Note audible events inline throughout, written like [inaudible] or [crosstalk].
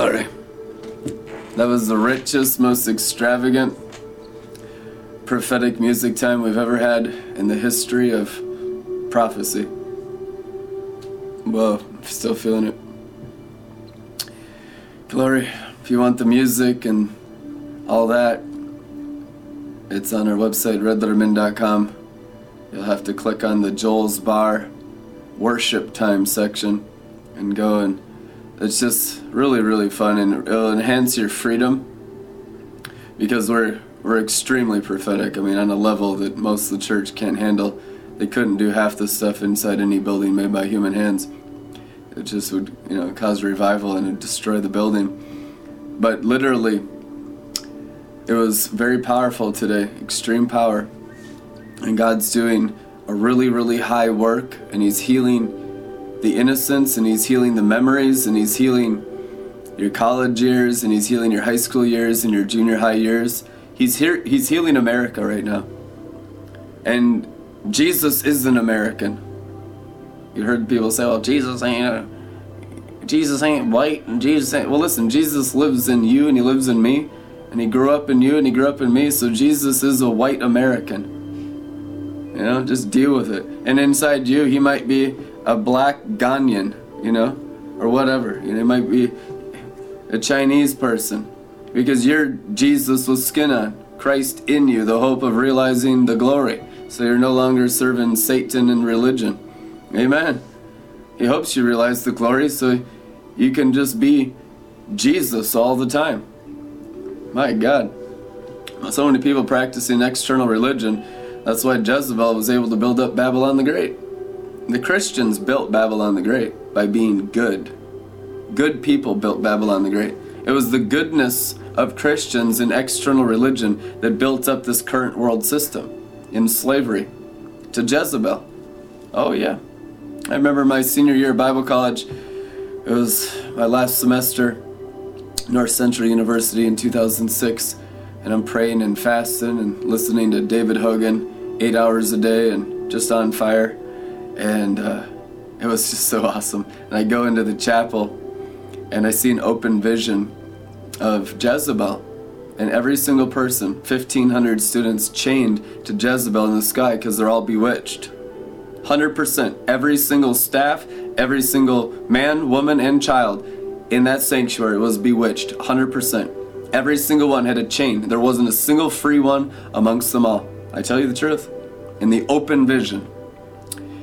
Glory. That was the richest, most extravagant prophetic music time we've ever had in the history of prophecy. Whoa, I'm still feeling it. Glory. If you want the music and all that, it's on our website, redlettermin.com. You'll have to click on the Joel's Bar worship time section and go and it's just really really fun and it'll enhance your freedom because we're we're extremely prophetic. I mean, on a level that most of the church can't handle. They couldn't do half the stuff inside any building made by human hands. It just would, you know, cause revival and destroy the building. But literally, it was very powerful today, extreme power. And God's doing a really, really high work, and He's healing the innocence, and He's healing the memories, and He's healing your college years, and He's healing your high school years and your junior high years. He's here. He's healing America right now, and Jesus is an American. You heard people say, "Well, Jesus ain't a, Jesus ain't white, and Jesus ain't." Well, listen, Jesus lives in you, and He lives in me, and He grew up in you, and He grew up in me. So Jesus is a white American. You know, just deal with it. And inside you, He might be a black Ghanaian, you know, or whatever. You know, he might be a Chinese person because you're Jesus with skin on, Christ in you, the hope of realizing the glory. So you're no longer serving Satan and religion. Amen. He hopes you realize the glory so you can just be Jesus all the time. My God. So many people practicing external religion. That's why Jezebel was able to build up Babylon the Great. The Christians built Babylon the Great by being good. Good people built Babylon the Great. It was the goodness of Christians in external religion that built up this current world system in slavery to Jezebel. Oh, yeah. I remember my senior year Bible college. It was my last semester, North Central University in 2006, and I'm praying and fasting and listening to David Hogan eight hours a day and just on fire. And uh, it was just so awesome. And I go into the chapel and I see an open vision of Jezebel. And every single person, 1,500 students chained to Jezebel in the sky because they're all bewitched. 100%. Every single staff, every single man, woman, and child in that sanctuary was bewitched. 100%. Every single one had a chain. There wasn't a single free one amongst them all. I tell you the truth. In the open vision.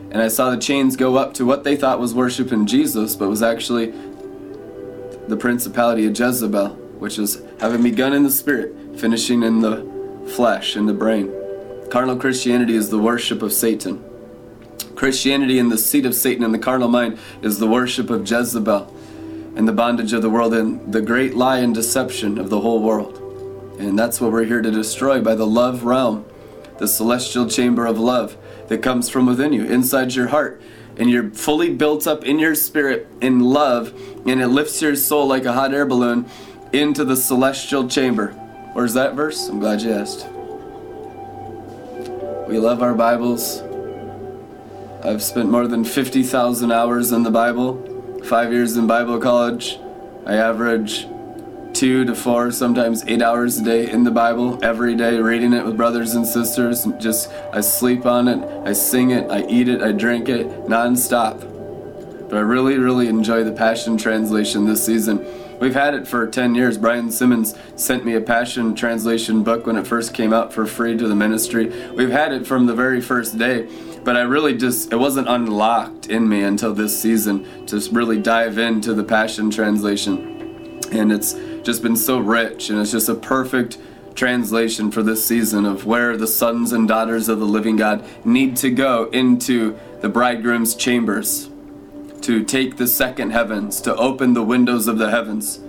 And I saw the chains go up to what they thought was worshiping Jesus, but was actually the principality of Jezebel, which is having begun in the spirit, finishing in the flesh, in the brain. Carnal Christianity is the worship of Satan. Christianity in the seat of Satan in the carnal mind is the worship of Jezebel and the bondage of the world and the great lie and deception of the whole world. And that's what we're here to destroy by the love realm, the celestial chamber of love that comes from within you, inside your heart. And you're fully built up in your spirit in love, and it lifts your soul like a hot air balloon into the celestial chamber. Where's that verse? I'm glad you asked. We love our Bibles. I've spent more than 50,000 hours in the Bible, five years in Bible college. I average two to four, sometimes eight hours a day in the Bible every day, reading it with brothers and sisters. Just I sleep on it, I sing it, I eat it, I drink it nonstop. But I really, really enjoy the Passion Translation this season. We've had it for 10 years. Brian Simmons sent me a Passion Translation book when it first came out for free to the ministry. We've had it from the very first day, but I really just, it wasn't unlocked in me until this season to really dive into the Passion Translation. And it's just been so rich, and it's just a perfect translation for this season of where the sons and daughters of the living God need to go into the bridegroom's chambers to take the second heavens, to open the windows of the heavens.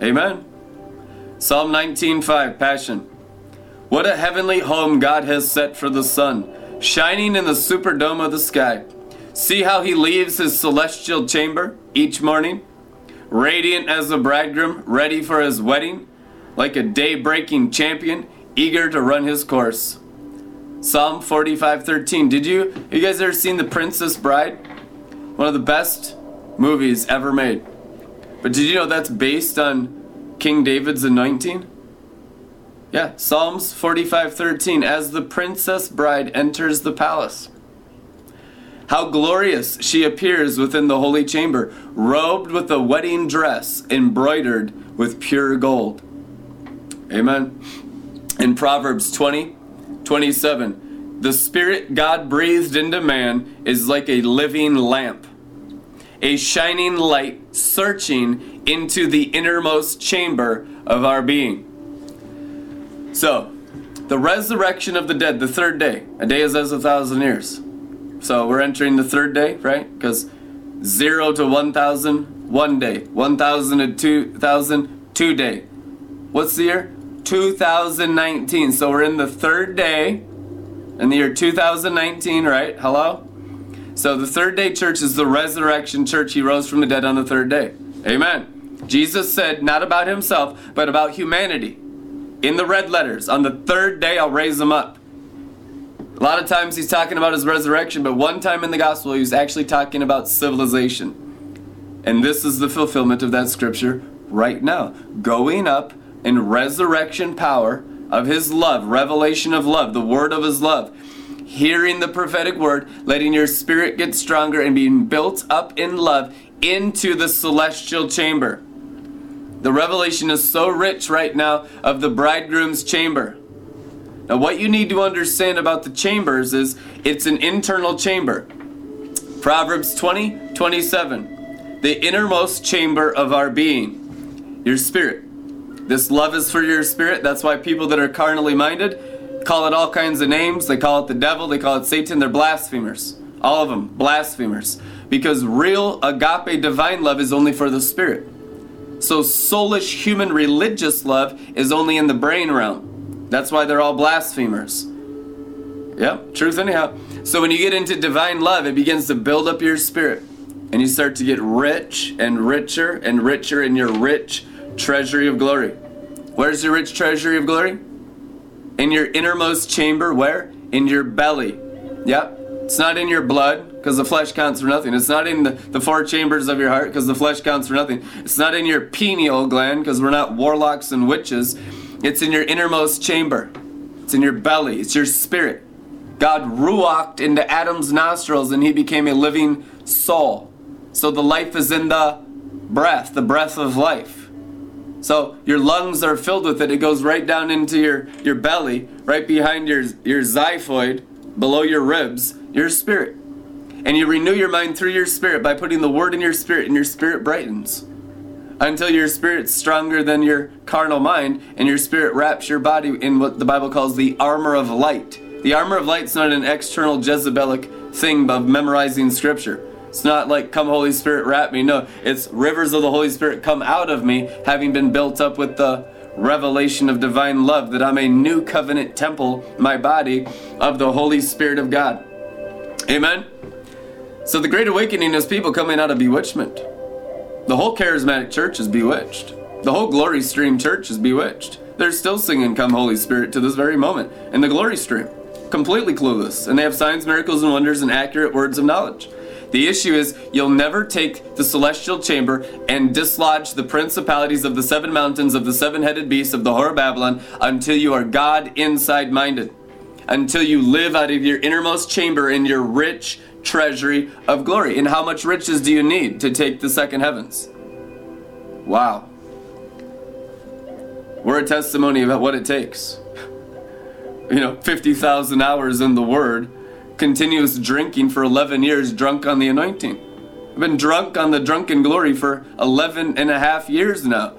Amen. Psalm 19:5 Passion. What a heavenly home God has set for the sun, shining in the superdome of the sky. See how he leaves his celestial chamber each morning, radiant as the bridegroom, ready for his wedding, like a day-breaking champion, eager to run his course. Psalm 45:13. Did you you guys ever seen The Princess Bride? One of the best movies ever made. But did you know that's based on King David's anointing? Yeah, Psalms 45:13 as the princess bride enters the palace. How glorious she appears within the holy chamber, robed with a wedding dress embroidered with pure gold. Amen. In Proverbs 20, 27, the spirit God breathed into man is like a living lamp, a shining light searching into the innermost chamber of our being. So, the resurrection of the dead, the third day. A day is as a thousand years. So we're entering the third day, right? Because zero to 1,000, one day. 1,000 to 2,000, two day. What's the year? 2019. So we're in the third day in the year 2019, right? Hello? So the third day church is the resurrection church. He rose from the dead on the third day. Amen. Jesus said, not about himself, but about humanity in the red letters, on the third day I'll raise them up. A lot of times he's talking about his resurrection, but one time in the gospel he's actually talking about civilization. And this is the fulfillment of that scripture right now. Going up in resurrection power of his love, revelation of love, the word of his love. Hearing the prophetic word, letting your spirit get stronger and being built up in love into the celestial chamber. The revelation is so rich right now of the bridegroom's chamber. Now, what you need to understand about the chambers is it's an internal chamber. Proverbs 20 27. The innermost chamber of our being, your spirit. This love is for your spirit. That's why people that are carnally minded call it all kinds of names. They call it the devil, they call it Satan. They're blasphemers. All of them, blasphemers. Because real agape divine love is only for the spirit. So soulish human religious love is only in the brain realm. That's why they're all blasphemers. Yep, truth anyhow. So when you get into divine love, it begins to build up your spirit. And you start to get rich and richer and richer in your rich treasury of glory. Where's your rich treasury of glory? In your innermost chamber, where? In your belly. Yep. It's not in your blood because the flesh counts for nothing. It's not in the, the four chambers of your heart because the flesh counts for nothing. It's not in your pineal gland because we're not warlocks and witches. It's in your innermost chamber. It's in your belly. It's your spirit. God ruached into Adam's nostrils and he became a living soul. So the life is in the breath, the breath of life. So your lungs are filled with it. It goes right down into your, your belly, right behind your, your xiphoid, below your ribs, your spirit. And you renew your mind through your spirit by putting the word in your spirit, and your spirit brightens. Until your spirit's stronger than your carnal mind, and your spirit wraps your body in what the Bible calls the armor of light. The armor of light's not an external Jezebelic thing of memorizing scripture. It's not like, come Holy Spirit, wrap me. No, it's rivers of the Holy Spirit come out of me, having been built up with the revelation of divine love, that I'm a new covenant temple, my body, of the Holy Spirit of God. Amen? So the Great Awakening is people coming out of bewitchment. The whole charismatic church is bewitched. The whole glory stream church is bewitched. They're still singing Come Holy Spirit to this very moment in the glory stream. Completely clueless. And they have signs, miracles, and wonders and accurate words of knowledge. The issue is you'll never take the celestial chamber and dislodge the principalities of the seven mountains of the seven headed beast of the whore of Babylon until you are God inside minded. Until you live out of your innermost chamber in your rich, treasury of glory. And how much riches do you need to take the second heavens? Wow. We're a testimony about what it takes. You know, 50,000 hours in the Word, continuous drinking for 11 years, drunk on the anointing. I've been drunk on the drunken glory for 11 and a half years now.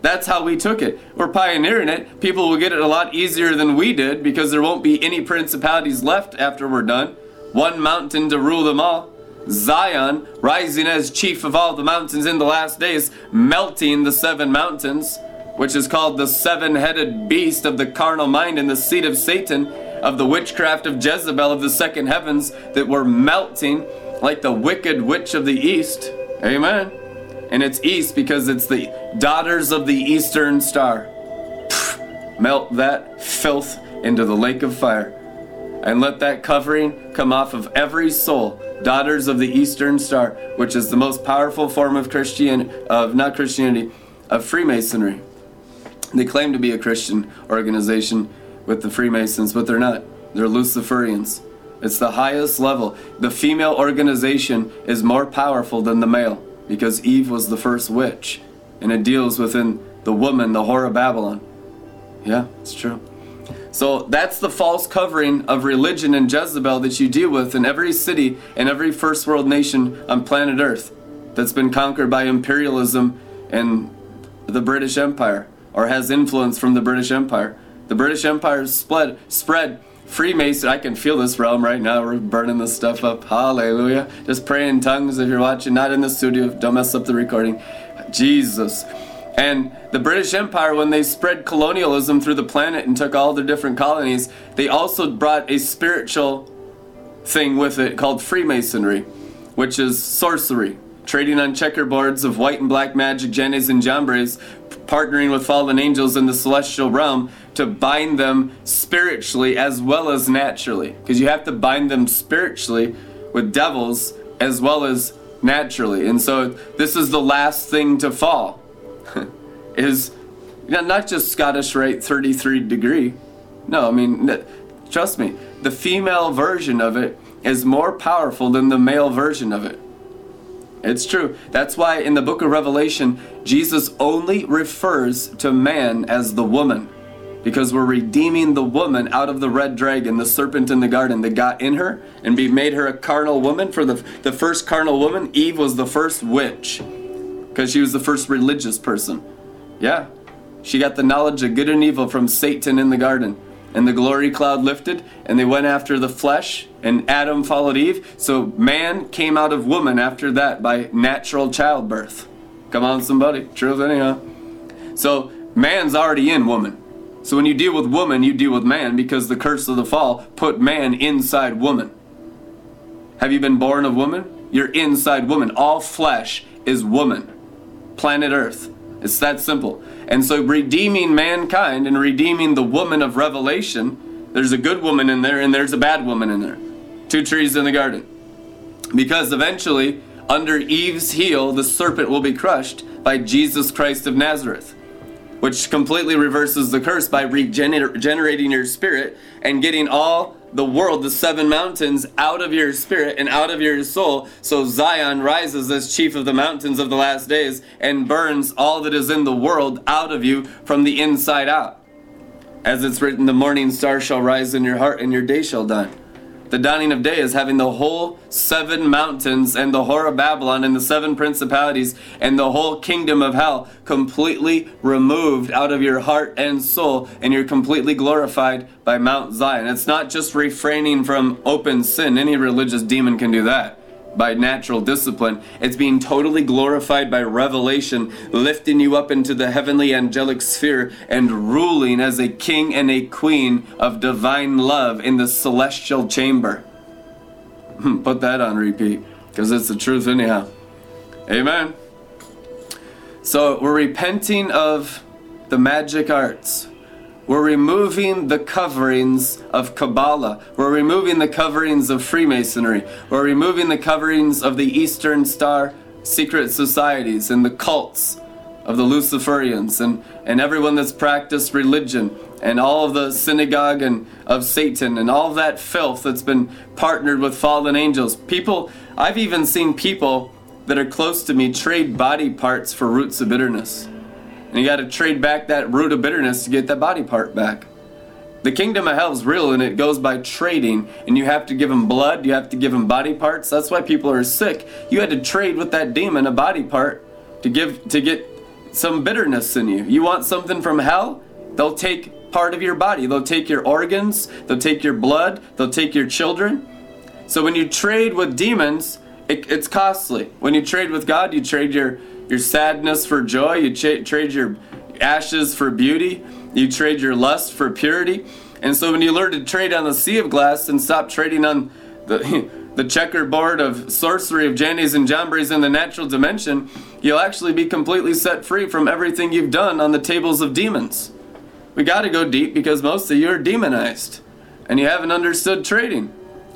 That's how we took it. We're pioneering it. People will get it a lot easier than we did because there won't be any principalities left after we're done one mountain to rule them all. Zion, rising as chief of all the mountains in the last days, melting the seven mountains, which is called the seven headed beast of the carnal mind and the seed of Satan, of the witchcraft of Jezebel of the second heavens, that were melting like the wicked witch of the east. Amen. And it's east because it's the daughters of the eastern star. Melt that filth into the lake of fire and let that covering come off of every soul Daughters of the Eastern Star, which is the most powerful form of Christian of not Christianity, of Freemasonry. They claim to be a Christian organization with the Freemasons, but they're not. They're Luciferians. It's the highest level. The female organization is more powerful than the male because Eve was the first witch, and it deals within the woman, the whore of Babylon. Yeah, it's true. So that's the false covering of religion and Jezebel that you deal with in every city and every first world nation on planet Earth that's been conquered by imperialism and the British Empire or has influence from the British Empire. The British Empire spread spread Freemason. I can feel this realm right now. We're burning this stuff up. Hallelujah. Just pray in tongues if you're watching, not in the studio. Don't mess up the recording. Jesus. And the British Empire, when they spread colonialism through the planet and took all the different colonies, they also brought a spiritual thing with it called Freemasonry, which is sorcery, trading on checkerboards of white and black magic, jannes and jambres, partnering with fallen angels in the celestial realm to bind them spiritually as well as naturally. Because you have to bind them spiritually with devils as well as naturally. And so this is the last thing to fall [laughs] is not just Scottish Rite 33 degree. No, I mean, trust me, the female version of it is more powerful than the male version of it. It's true. That's why in the book of Revelation, Jesus only refers to man as the woman. Because we're redeeming the woman out of the red dragon, the serpent in the garden that got in her and be made her a carnal woman. For the, the first carnal woman, Eve was the first witch because she was the first religious person. Yeah. She got the knowledge of good and evil from Satan in the garden. And the glory cloud lifted, and they went after the flesh, and Adam followed Eve. So man came out of woman after that by natural childbirth. Come on, somebody. Truth, anyhow. So man's already in woman. So when you deal with woman, you deal with man because the curse of the fall put man inside woman. Have you been born of woman? You're inside woman. All flesh is woman planet Earth. It's that simple. And so, redeeming mankind and redeeming the woman of Revelation, there's a good woman in there and there's a bad woman in there. Two trees in the garden. Because eventually, under Eve's heel, the serpent will be crushed by Jesus Christ of Nazareth, which completely reverses the curse by regenerating your spirit and getting all the world, the seven mountains, out of your spirit and out of your soul. So Zion rises as chief of the mountains of the last days and burns all that is in the world out of you from the inside out. As it's written, the morning star shall rise in your heart and your day shall dawn. The dawning of day is having the whole seven mountains and the whore of Babylon and the seven principalities and the whole kingdom of hell completely removed out of your heart and soul, and you're completely glorified by Mount Zion. It's not just refraining from open sin, any religious demon can do that by natural discipline. It's being totally glorified by revelation, lifting you up into the heavenly angelic sphere and ruling as a king and a queen of divine love in the celestial chamber. Hmm, put that on repeat because it's the truth, anyhow. Amen. So we're repenting of the magic arts. We're removing the coverings of Kabbalah. We're removing the coverings of Freemasonry. We're removing the coverings of the Eastern Star secret societies and the cults of the Luciferians and, and everyone that's practiced religion and all of the synagogue and of Satan and all that filth that's been partnered with fallen angels. People, I've even seen people that are close to me trade body parts for roots of bitterness. And you got to trade back that root of bitterness to get that body part back. The kingdom of hell is real and it goes by trading, and you have to give them blood, you have to give them body parts. That's why people are sick. You had to trade with that demon a body part to give to get some bitterness in you. You want something from hell? They'll take part of your body. They'll take your organs, they'll take your blood, they'll take your children. So when you trade with demons, it, it's costly. When you trade with God, you trade your your sadness for joy. You tra- trade your ashes for beauty. You trade your lust for purity. And so when you learn to trade on the sea of glass and stop trading on the [laughs] the checkerboard of sorcery of Jannes and Jambres in the natural dimension, you'll actually be completely set free from everything you've done on the tables of demons. We got to go deep because most of you are demonized and you haven't understood trading.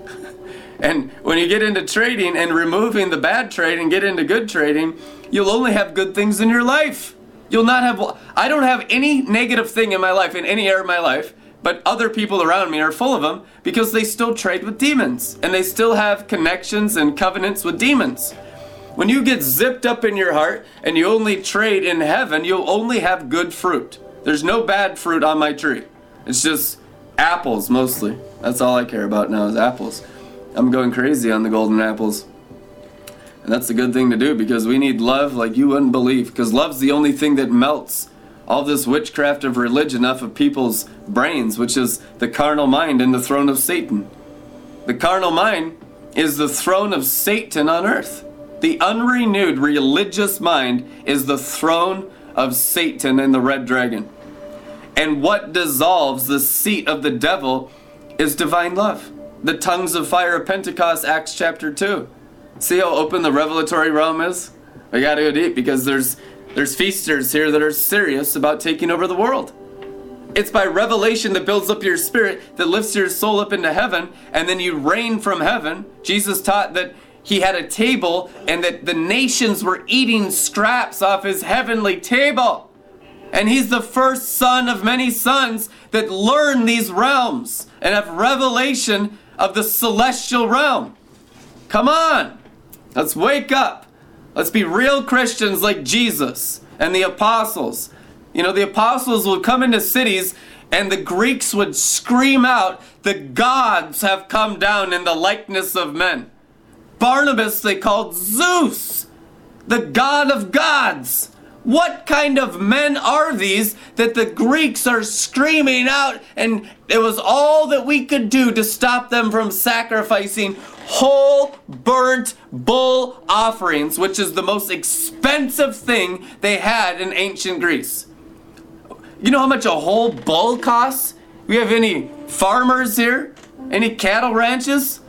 [laughs] And when you get into trading and removing the bad trade and get into good trading, you'll only have good things in your life. You'll not have, I don't have any negative thing in my life, in any area of my life, but other people around me are full of them because they still trade with demons and they still have connections and covenants with demons. When you get zipped up in your heart and you only trade in heaven, you'll only have good fruit. There's no bad fruit on my tree. It's just apples mostly. That's all I care about now is apples. I'm going crazy on the golden apples. And that's a good thing to do because we need love like you wouldn't believe. Because love's the only thing that melts all this witchcraft of religion off of people's brains, which is the carnal mind and the throne of Satan. The carnal mind is the throne of Satan on earth. The unrenewed religious mind is the throne of Satan and the red dragon. And what dissolves the seat of the devil is divine love. The tongues of fire of Pentecost, Acts chapter 2. See how open the revelatory realm is? We gotta go deep because there's there's feasters here that are serious about taking over the world. It's by revelation that builds up your spirit, that lifts your soul up into heaven, and then you reign from heaven. Jesus taught that he had a table and that the nations were eating scraps off his heavenly table. And he's the first son of many sons that learn these realms and have revelation of the celestial realm. Come on, let's wake up. Let's be real Christians like Jesus and the apostles. You know, the apostles would come into cities and the Greeks would scream out, The gods have come down in the likeness of men. Barnabas they called Zeus, the god of gods. What kind of men are these that the Greeks are screaming out? And it was all that we could do to stop them from sacrificing whole burnt bull offerings, which is the most expensive thing they had in ancient Greece. You know how much a whole bull costs? We have any farmers here? Any cattle ranches?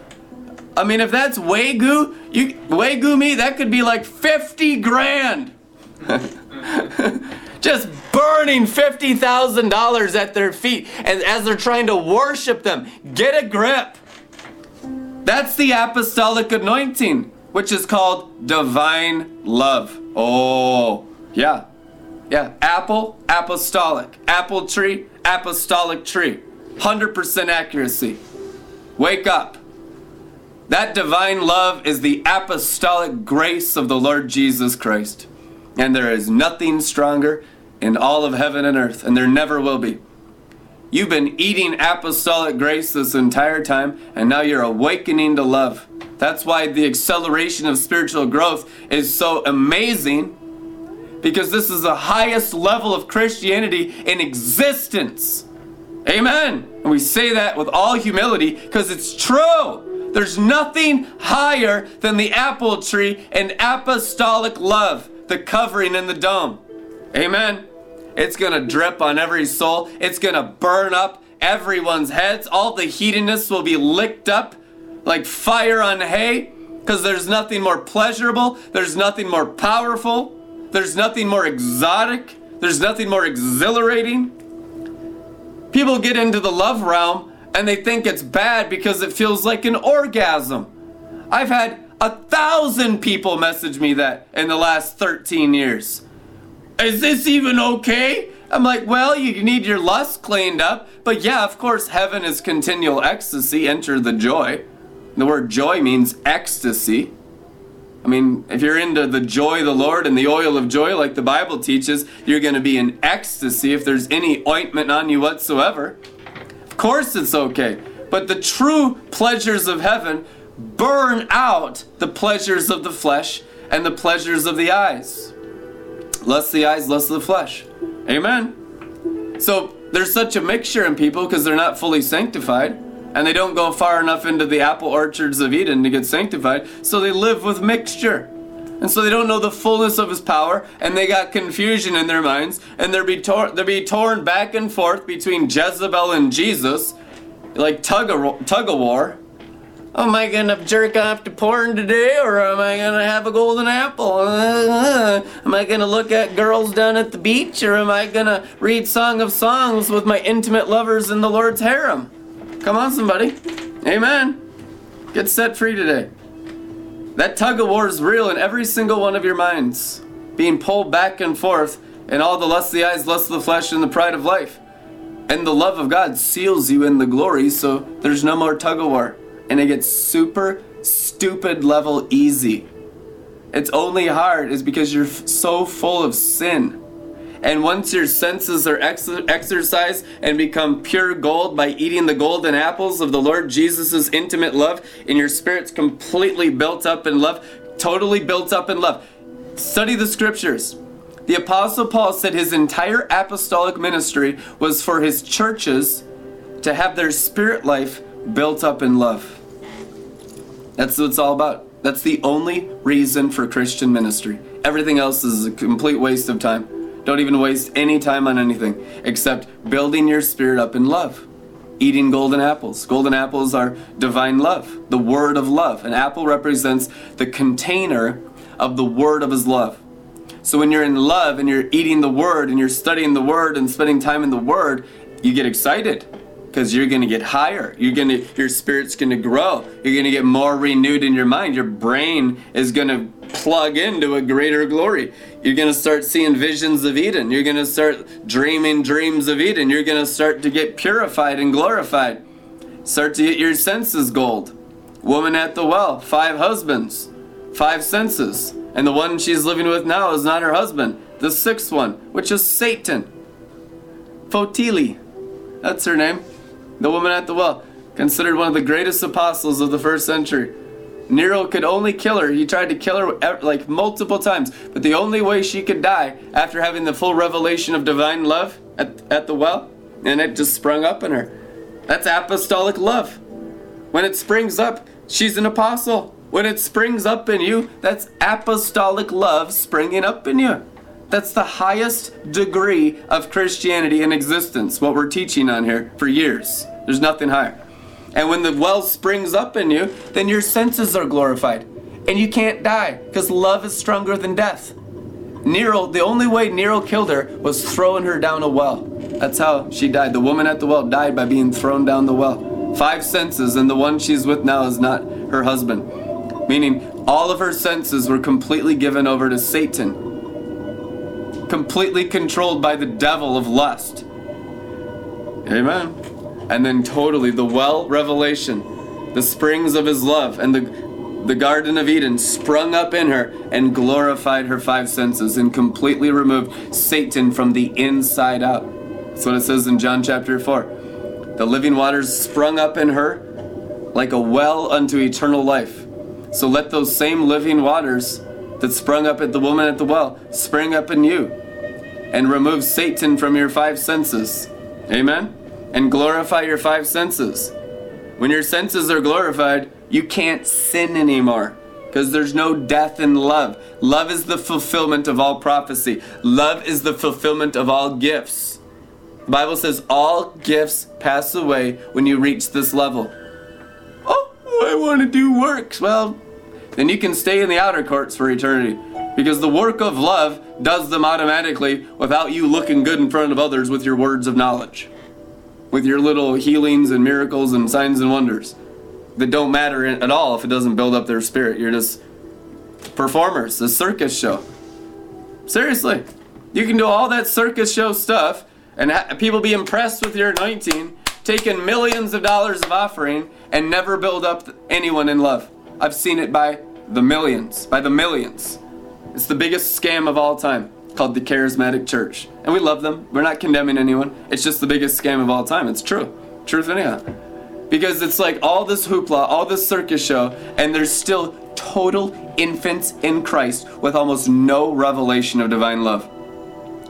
I mean, if that's Wagyu, you Wagyu meat, that could be like 50 grand. [laughs] Just burning $50,000 at their feet and as they're trying to worship them. Get a grip. That's the apostolic anointing, which is called divine love. Oh, yeah. Yeah. Apple, apostolic. Apple tree, apostolic tree. 100% accuracy. Wake up. That divine love is the apostolic grace of the Lord Jesus Christ. And there is nothing stronger in all of heaven and earth, and there never will be. You've been eating apostolic grace this entire time, and now you're awakening to love. That's why the acceleration of spiritual growth is so amazing, because this is the highest level of Christianity in existence. Amen. And we say that with all humility because it's true. There's nothing higher than the apple tree and apostolic love, the covering and the dome. Amen. It's to drip on every soul. It's to burn up everyone's heads. All the hedonists will be licked up like fire on hay because there's nothing more pleasurable. There's nothing more powerful. There's nothing more exotic. There's nothing more exhilarating. People get into the love realm and they think it's bad because it feels like an orgasm. I've had a thousand people message me that in the last 13 years is this even okay? I'm like, well, you need your lust cleaned up. But yeah, of course, heaven is continual ecstasy. Enter the joy. The word joy means ecstasy. I mean, if you're into the joy of the Lord and the oil of joy, like the Bible teaches, you're going to be in ecstasy if there's any ointment on you whatsoever. Of course, it's okay. But the true pleasures of heaven burn out the pleasures of the flesh and the pleasures of the eyes lust of the eyes, lust of the flesh. Amen. So there's such a mixture in people because they're not fully sanctified and they don't go far enough into the apple orchards of Eden to get sanctified. So they live with mixture. And so they don't know the fullness of his power, and they got confusion in their minds, and they'll be, tor- they'll be torn back and forth between Jezebel and Jesus, like tug of, tug of war. Am I gonna jerk off to porn today, or am I gonna have a golden apple? Uh, am I gonna look at girls down at the beach, or am I gonna read Song of Songs with my intimate lovers in the Lord's harem? Come on, somebody. Amen. Get set free today. That tug of war is real in every single one of your minds, being pulled back and forth, and all the lust of the eyes, lust of the flesh, and the pride of life. And the love of God seals you in the glory, so there's no more tug of war. And it gets super stupid level easy. It's only hard is because you're f- so full of sin. And once your senses are ex- exercised and become pure gold by eating the golden apples of the Lord Jesus' intimate love, and your spirit's completely built up in love, totally built up in love. Study the scriptures. The Apostle Paul said his entire apostolic ministry was for his churches to have their spirit life built up in love. That's what it's all about. That's the only reason for Christian ministry. Everything else is a complete waste of time. Don't even waste any time on anything except building your spirit up in love. Eating golden apples. Golden apples are divine love, the word of love. An apple represents the container of the word of his love. So when you're in love and you're eating the word and you're studying the word and spending time in the word, you get excited because you're going to get higher. You're going to your spirit's going to grow. You're going to get more renewed in your mind. Your brain is going to plug into a greater glory. You're going to start seeing visions of Eden. You're going to start dreaming dreams of Eden. You're going to start to get purified and glorified. Start to get your senses gold. Woman at the well, five husbands, five senses. And the one she's living with now is not her husband. The sixth one, which is Satan. Photini. That's her name the woman at the well, considered one of the greatest apostles of the first century. Nero could only kill her. He tried to kill her like multiple times, but the only way she could die after having the full revelation of divine love at, at the well, and it just sprung up in her. That's apostolic love. When it springs up, she's an apostle. When it springs up in you, that's apostolic love springing up in you. That's the highest degree of Christianity in existence, what we're teaching on here for years. There's nothing higher. And when the well springs up in you, then your senses are glorified. And you can't die because love is stronger than death. Nero, the only way Nero killed her was throwing her down a well. That's how she died. The woman at the well died by being thrown down the well. Five senses, and the one she's with now is not her husband. Meaning, all of her senses were completely given over to Satan completely controlled by the devil of lust. Amen. And then totally the well revelation, the springs of his love, and the the Garden of Eden sprung up in her and glorified her five senses and completely removed Satan from the inside out. That's what it says in John chapter 4. The living waters sprung up in her like a well unto eternal life. So let those same living waters that sprung up at the woman at the well spring up in you and remove Satan from your five senses. Amen? And glorify your five senses. When your senses are glorified, you can't sin anymore because there's no death in love. Love is the fulfillment of all prophecy, love is the fulfillment of all gifts. The Bible says all gifts pass away when you reach this level. Oh, I want to do works. Well, then you can stay in the outer courts for eternity. Because the work of love does them automatically without you looking good in front of others with your words of knowledge. With your little healings and miracles and signs and wonders that don't matter at all if it doesn't build up their spirit. You're just performers, a circus show. Seriously. You can do all that circus show stuff and ha- people be impressed with your anointing, taking millions of dollars of offering, and never build up anyone in love. I've seen it by the millions, by the millions. It's the biggest scam of all time called the Charismatic Church. And we love them. We're not condemning anyone. It's just the biggest scam of all time. It's true. Truth anyhow. Because it's like all this hoopla, all this circus show, and there's still total infants in Christ with almost no revelation of divine love.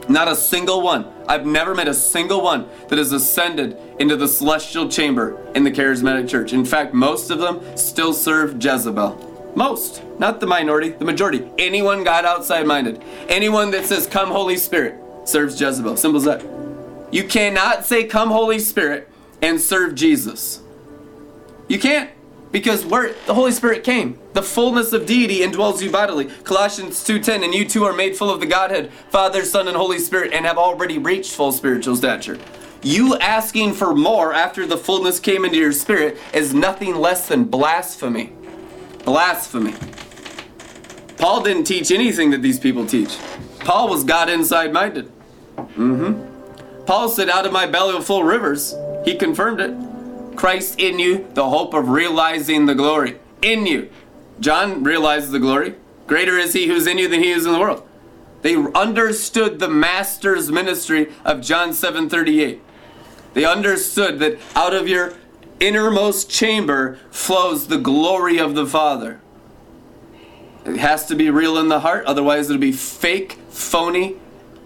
Not a single one. I've never met a single one that has ascended into the celestial chamber in the charismatic church. In fact, most of them still serve Jezebel. Most, not the minority, the majority. Anyone God outside minded. Anyone that says, Come, Holy Spirit, serves Jezebel. Simple as that. You cannot say, Come, Holy Spirit, and serve Jesus. You can't. Because where the Holy Spirit came, the fullness of deity indwells you bodily. Colossians 2:10, and you too are made full of the Godhead, Father, Son, and Holy Spirit, and have already reached full spiritual stature. you asking for more after the fullness came into your spirit is nothing less than blasphemy. Blasphemy. Paul didn't teach anything that these people teach. Paul was God inside minded. Mm-hmm. Paul said, Out of my belly will flow rivers. He confirmed it. Christ in you, the hope of realizing the glory. In you. John realizes the glory. Greater is he who's in you than he is in the world. They understood the master's ministry of John 7:38. They understood that out of your innermost chamber flows the glory of the Father. It has to be real in the heart, otherwise it'll be fake, phony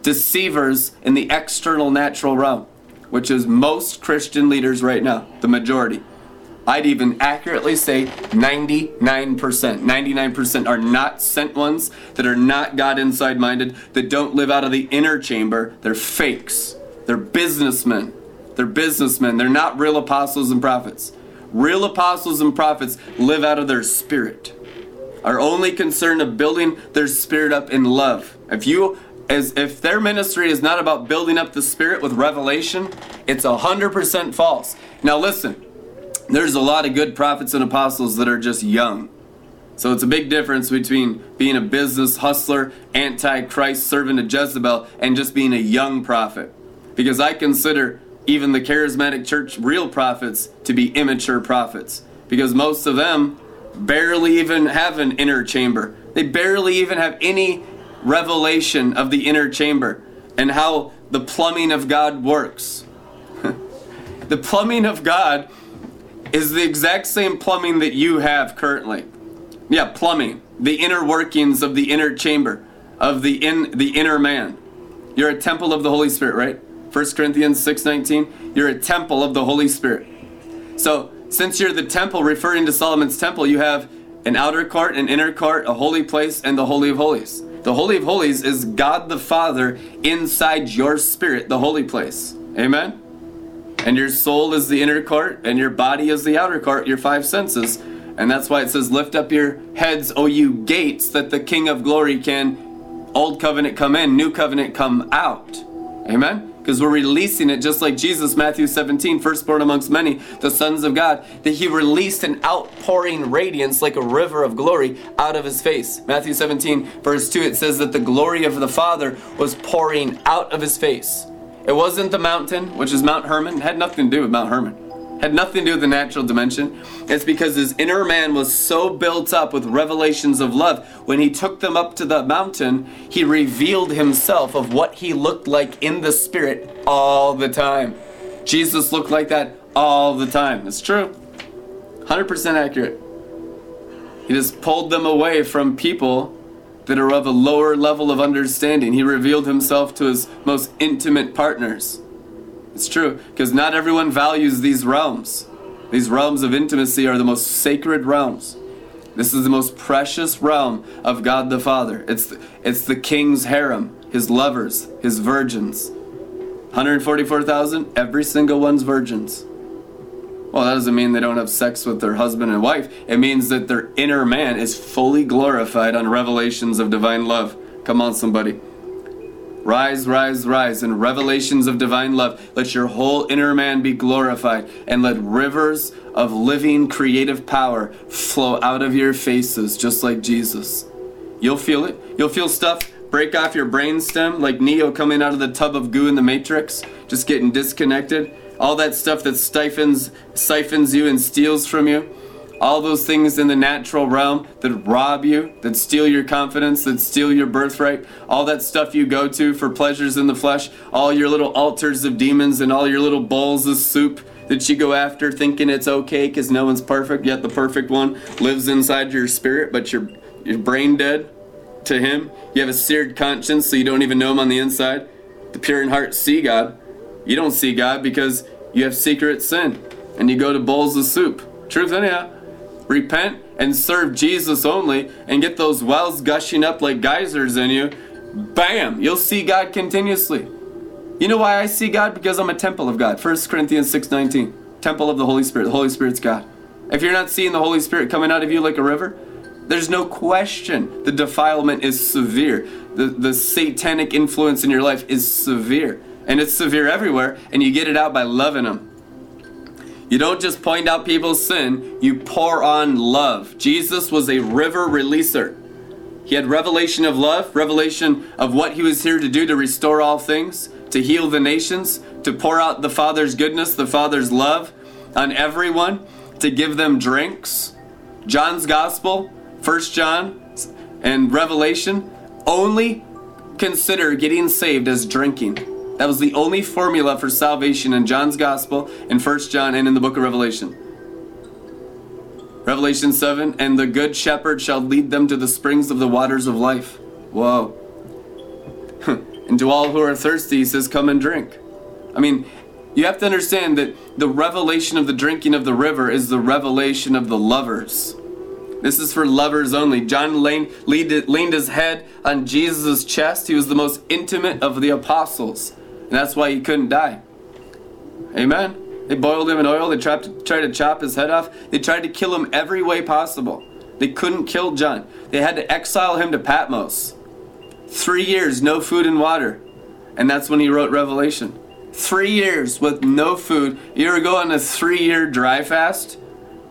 deceivers in the external natural realm, which is most Christian leaders right now, the majority. I'd even accurately say 99%. 99% are not sent ones, that are not God inside minded, that don't live out of the inner chamber. They're fakes. They're businessmen. They're businessmen. They're not real apostles and prophets. Real apostles and prophets live out of their spirit, are only concerned of building their spirit up in love. If you as if their ministry is not about building up the spirit with revelation, it's 100% false. Now listen, there's a lot of good prophets and apostles that are just young. So it's a big difference between being a business hustler, anti-Christ servant of Jezebel, and just being a young prophet. Because I consider even the charismatic church real prophets to be immature prophets. Because most of them barely even have an inner chamber. They barely even have any revelation of the inner chamber and how the plumbing of God works. [laughs] the plumbing of God is the exact same plumbing that you have currently. Yeah, plumbing. The inner workings of the inner chamber, of the in the inner man. You're a temple of the Holy Spirit, right? 1 Corinthians 6:19. You're a temple of the Holy Spirit. So, since you're the temple referring to Solomon's temple, you have an outer court, an inner court, a holy place, and the holy of holies. The holy of holies is God the Father inside your spirit, the holy place. Amen. And your soul is the inner court, and your body is the outer court, your five senses. And that's why it says, Lift up your heads, O you gates, that the King of glory can, old covenant come in, new covenant come out. Amen? Because we're releasing it just like Jesus, Matthew 17, firstborn amongst many, the sons of God, that he released an outpouring radiance like a river of glory out of his face. Matthew 17, verse 2, it says that the glory of the Father was pouring out of his face. It wasn't the mountain, which is Mount Hermon. It had nothing to do with Mount Hermon. Had nothing to do with the natural dimension. It's because his inner man was so built up with revelations of love. When he took them up to the mountain, he revealed himself of what he looked like in the spirit all the time. Jesus looked like that all the time. It's true. 100% accurate. He just pulled them away from people that are of a lower level of understanding. He revealed himself to his most intimate partners. It's true, because not everyone values these realms. These realms of intimacy are the most sacred realms. This is the most precious realm of God the Father. It's the, it's the king's harem, his lovers, his virgins. 144,000, every single one's virgins. Well, that doesn't mean they don't have sex with their husband and wife. It means that their inner man is fully glorified on revelations of divine love. Come on, somebody. Rise, rise, rise in revelations of divine love. Let your whole inner man be glorified, and let rivers of living creative power flow out of your faces, just like Jesus. You'll feel it. You'll feel stuff break off your brainstem, like Neo coming out of the tub of goo in the Matrix, just getting disconnected all that stuff that siphons siphons you and steals from you all those things in the natural realm that rob you, that steal your confidence, that steal your birthright, all that stuff you go to for pleasures in the flesh, all your little altars of demons and all your little bowls of soup that you go after thinking it's okay because no one's perfect, yet the perfect one lives inside your spirit, but you're, you're brain dead to him. You have a seared conscience, so you don't even know him on the inside. The pure in heart see God. You don't see God because you have secret sin and you go to bowls of soup. Truth, anyhow. Repent and serve Jesus only and get those wells gushing up like geysers in you. Bam! You'll see God continuously. You know why I see God? Because I'm a temple of God. 1 Corinthians 6:19. Temple of the Holy Spirit. The Holy Spirit's God. If you're not seeing the Holy Spirit coming out of you like a river, there's no question the defilement is severe. The, the satanic influence in your life is severe. And it's severe everywhere, and you get it out by loving them. You don't just point out people's sin, you pour on love. Jesus was a river releaser. He had revelation of love, revelation of what he was here to do to restore all things, to heal the nations, to pour out the Father's goodness, the Father's love on everyone, to give them drinks. John's Gospel, First John, and Revelation only consider getting saved as drinking. That was the only formula for salvation in John's Gospel, in First John, and in the book of Revelation. Revelation 7 And the good shepherd shall lead them to the springs of the waters of life. Whoa. [laughs] and to all who are thirsty, he says, Come and drink. I mean, you have to understand that the revelation of the drinking of the river is the revelation of the lovers. This is for lovers only. John leaned, leaned his head on Jesus' chest. He was the most intimate of the apostles. And that's why he couldn't die. Amen. They boiled him in oil. They tried to, tried to chop his head off. They tried to kill him every way possible. They couldn't kill John. They had to exile him to Patmos. Three years, no food and water. And that's when he wrote Revelation. Three years with no food. You ever go on a three year dry fast?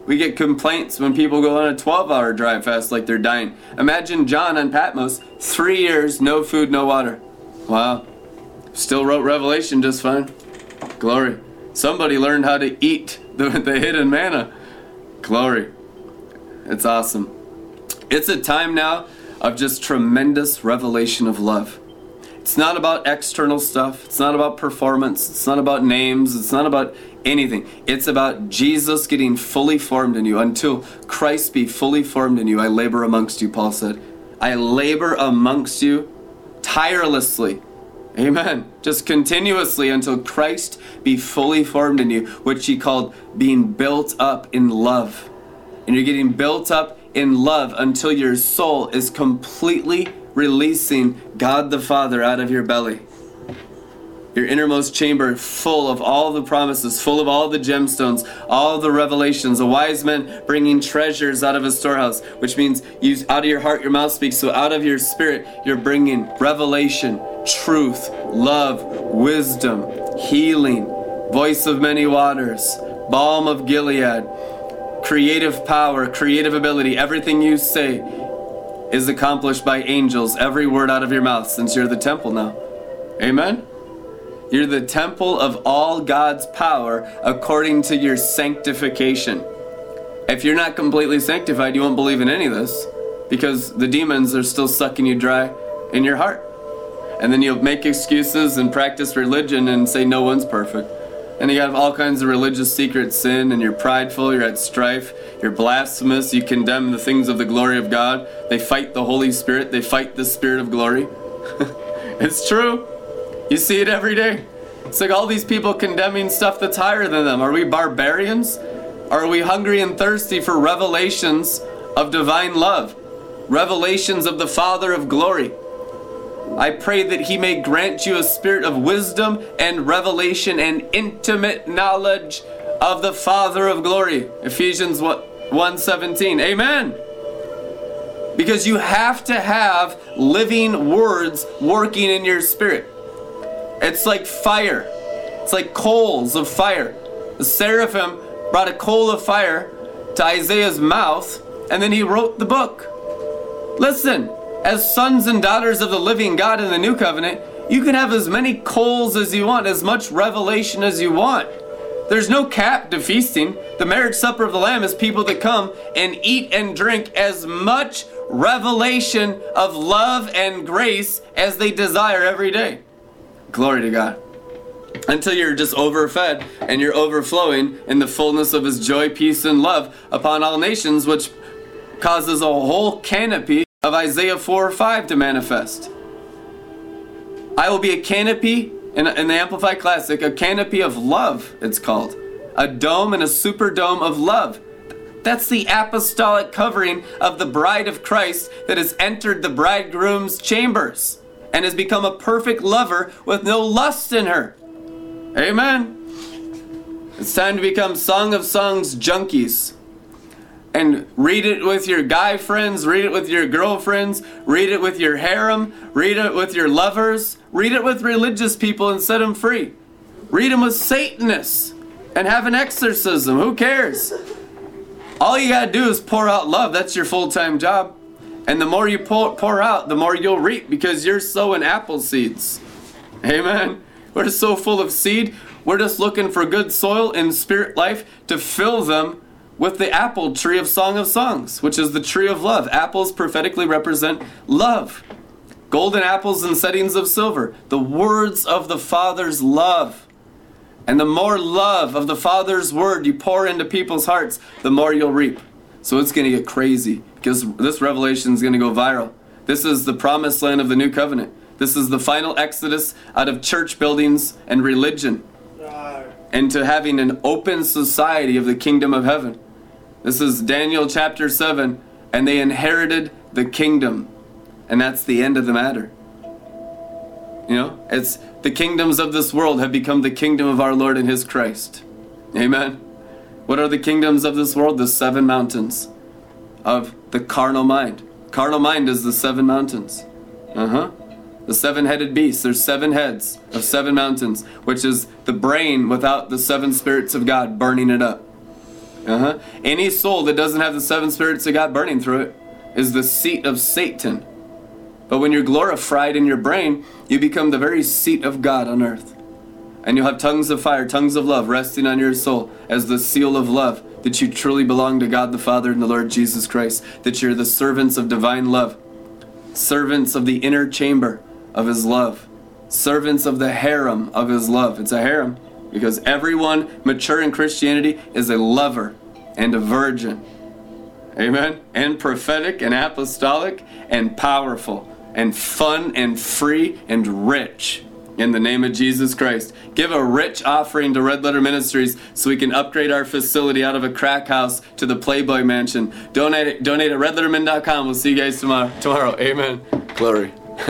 We get complaints when people go on a 12 hour dry fast like they're dying. Imagine John on Patmos, three years, no food, no water. Wow. Still wrote Revelation just fine. Glory. Somebody learned how to eat the, [laughs] the hidden manna. Glory. It's awesome. It's a time now of just tremendous revelation of love. It's not about external stuff. It's not about performance. It's not about names. It's not about anything. It's about Jesus getting fully formed in you. Until Christ be fully formed in you, I labor amongst you, Paul said. I labor amongst you tirelessly Amen. Just continuously until Christ be fully formed in you, which he called being built up in love. And you're getting built up in love until your soul is completely releasing God the Father out of your belly your innermost chamber full of all the promises, full of all the gemstones, all the revelations. A wise man bringing treasures out of his storehouse, which means you out of your heart your mouth speaks. So out of your spirit you're bringing revelation, truth, love, wisdom, healing, voice of many waters, balm of Gilead, creative power, creative ability. Everything you say is accomplished by angels. Every word out of your mouth, since you're the temple now. Amen. You're the temple of all God's power according to your sanctification. If you're not completely sanctified, you won't believe in any of this because the demons are still sucking you dry in your heart. And then you'll make excuses and practice religion and say no one's perfect. And you have all kinds of religious secret sin, and you're prideful, you're at strife, you're blasphemous, you condemn the things of the glory of God. They fight the Holy Spirit, they fight the Spirit of glory. [laughs] it's true. You see it every day. It's like all these people condemning stuff that's higher than them. Are we barbarians? Are we hungry and thirsty for revelations of divine love? Revelations of the Father of glory. I pray that he may grant you a spirit of wisdom and revelation and intimate knowledge of the Father of glory. Ephesians 1:17. Amen. Because you have to have living words working in your spirit. It's like fire. It's like coals of fire. The seraphim brought a coal of fire to Isaiah's mouth, and then he wrote the book. Listen, as sons and daughters of the living God in the new covenant, you can have as many coals as you want, as much revelation as you want. There's no cap to feasting. The marriage supper of the Lamb is people that come and eat and drink as much revelation of love and grace as they desire every day. Glory to God. Until you're just overfed and you're overflowing in the fullness of His joy, peace, and love upon all nations, which causes a whole canopy of Isaiah 4 or 5 to manifest. I will be a canopy in, in the Amplified Classic, a canopy of love, it's called. A dome and a super dome of love. That's the apostolic covering of the bride of Christ that has entered the bridegroom's chambers and has become a perfect lover with no lust in her. Amen. It's time to become Song of Songs junkies. and read it with your guy friends, read it with your girlfriends, read it with your harem, read it with your lovers, read it with religious people and set them free. Read them with Satanists and have an exorcism. Who cares? All you gotta do is pour out love. That's your full time job. And the more you pour, pour out, the more you'll reap because you're sowing apple seeds. Amen. We're so full of seed. We're just looking for good soil and spirit life to fill them with the apple tree of Song of Songs, which is the tree of love. Apples prophetically represent love. Golden apples and settings of silver, the words of the Father's love. And the more love of the Father's word you pour into people's hearts, the more you'll reap. So it's going to get crazy because this revelation is going to go viral. This is the promised land of the new covenant. This is the final exodus out of church buildings and religion into having an open society of the kingdom of heaven. This is Daniel chapter 7, and they inherited the kingdom. And that's the end of the matter. You know, it's the kingdoms of this world have become the kingdom of our Lord and His Christ. Amen. What are the kingdoms of this world? The seven mountains of the carnal mind. Carnal mind is the seven mountains. Uh huh. The seven headed beast. There's seven heads of seven mountains, which is the brain without the seven spirits of God burning it up. Uh huh. Any soul that doesn't have the seven spirits of God burning through it is the seat of Satan. But when you're glorified in your brain, you become the very seat of God on earth. And you'll have tongues of fire, tongues of love resting on your soul as the seal of love that you truly belong to God the Father and the Lord Jesus Christ, that you're the servants of divine love, servants of the inner chamber of His love, servants of the harem of His love. It's a harem because everyone mature in Christianity is a lover and a virgin. Amen. And prophetic and apostolic and powerful and fun and free and rich in the name of Jesus Christ. Give a rich offering to Red Letter Ministries so we can upgrade our facility out of a crack house to the Playboy Mansion. Donate, donate at redlettermin.com. We'll see you guys tomorrow. Tomorrow. Amen. Glory.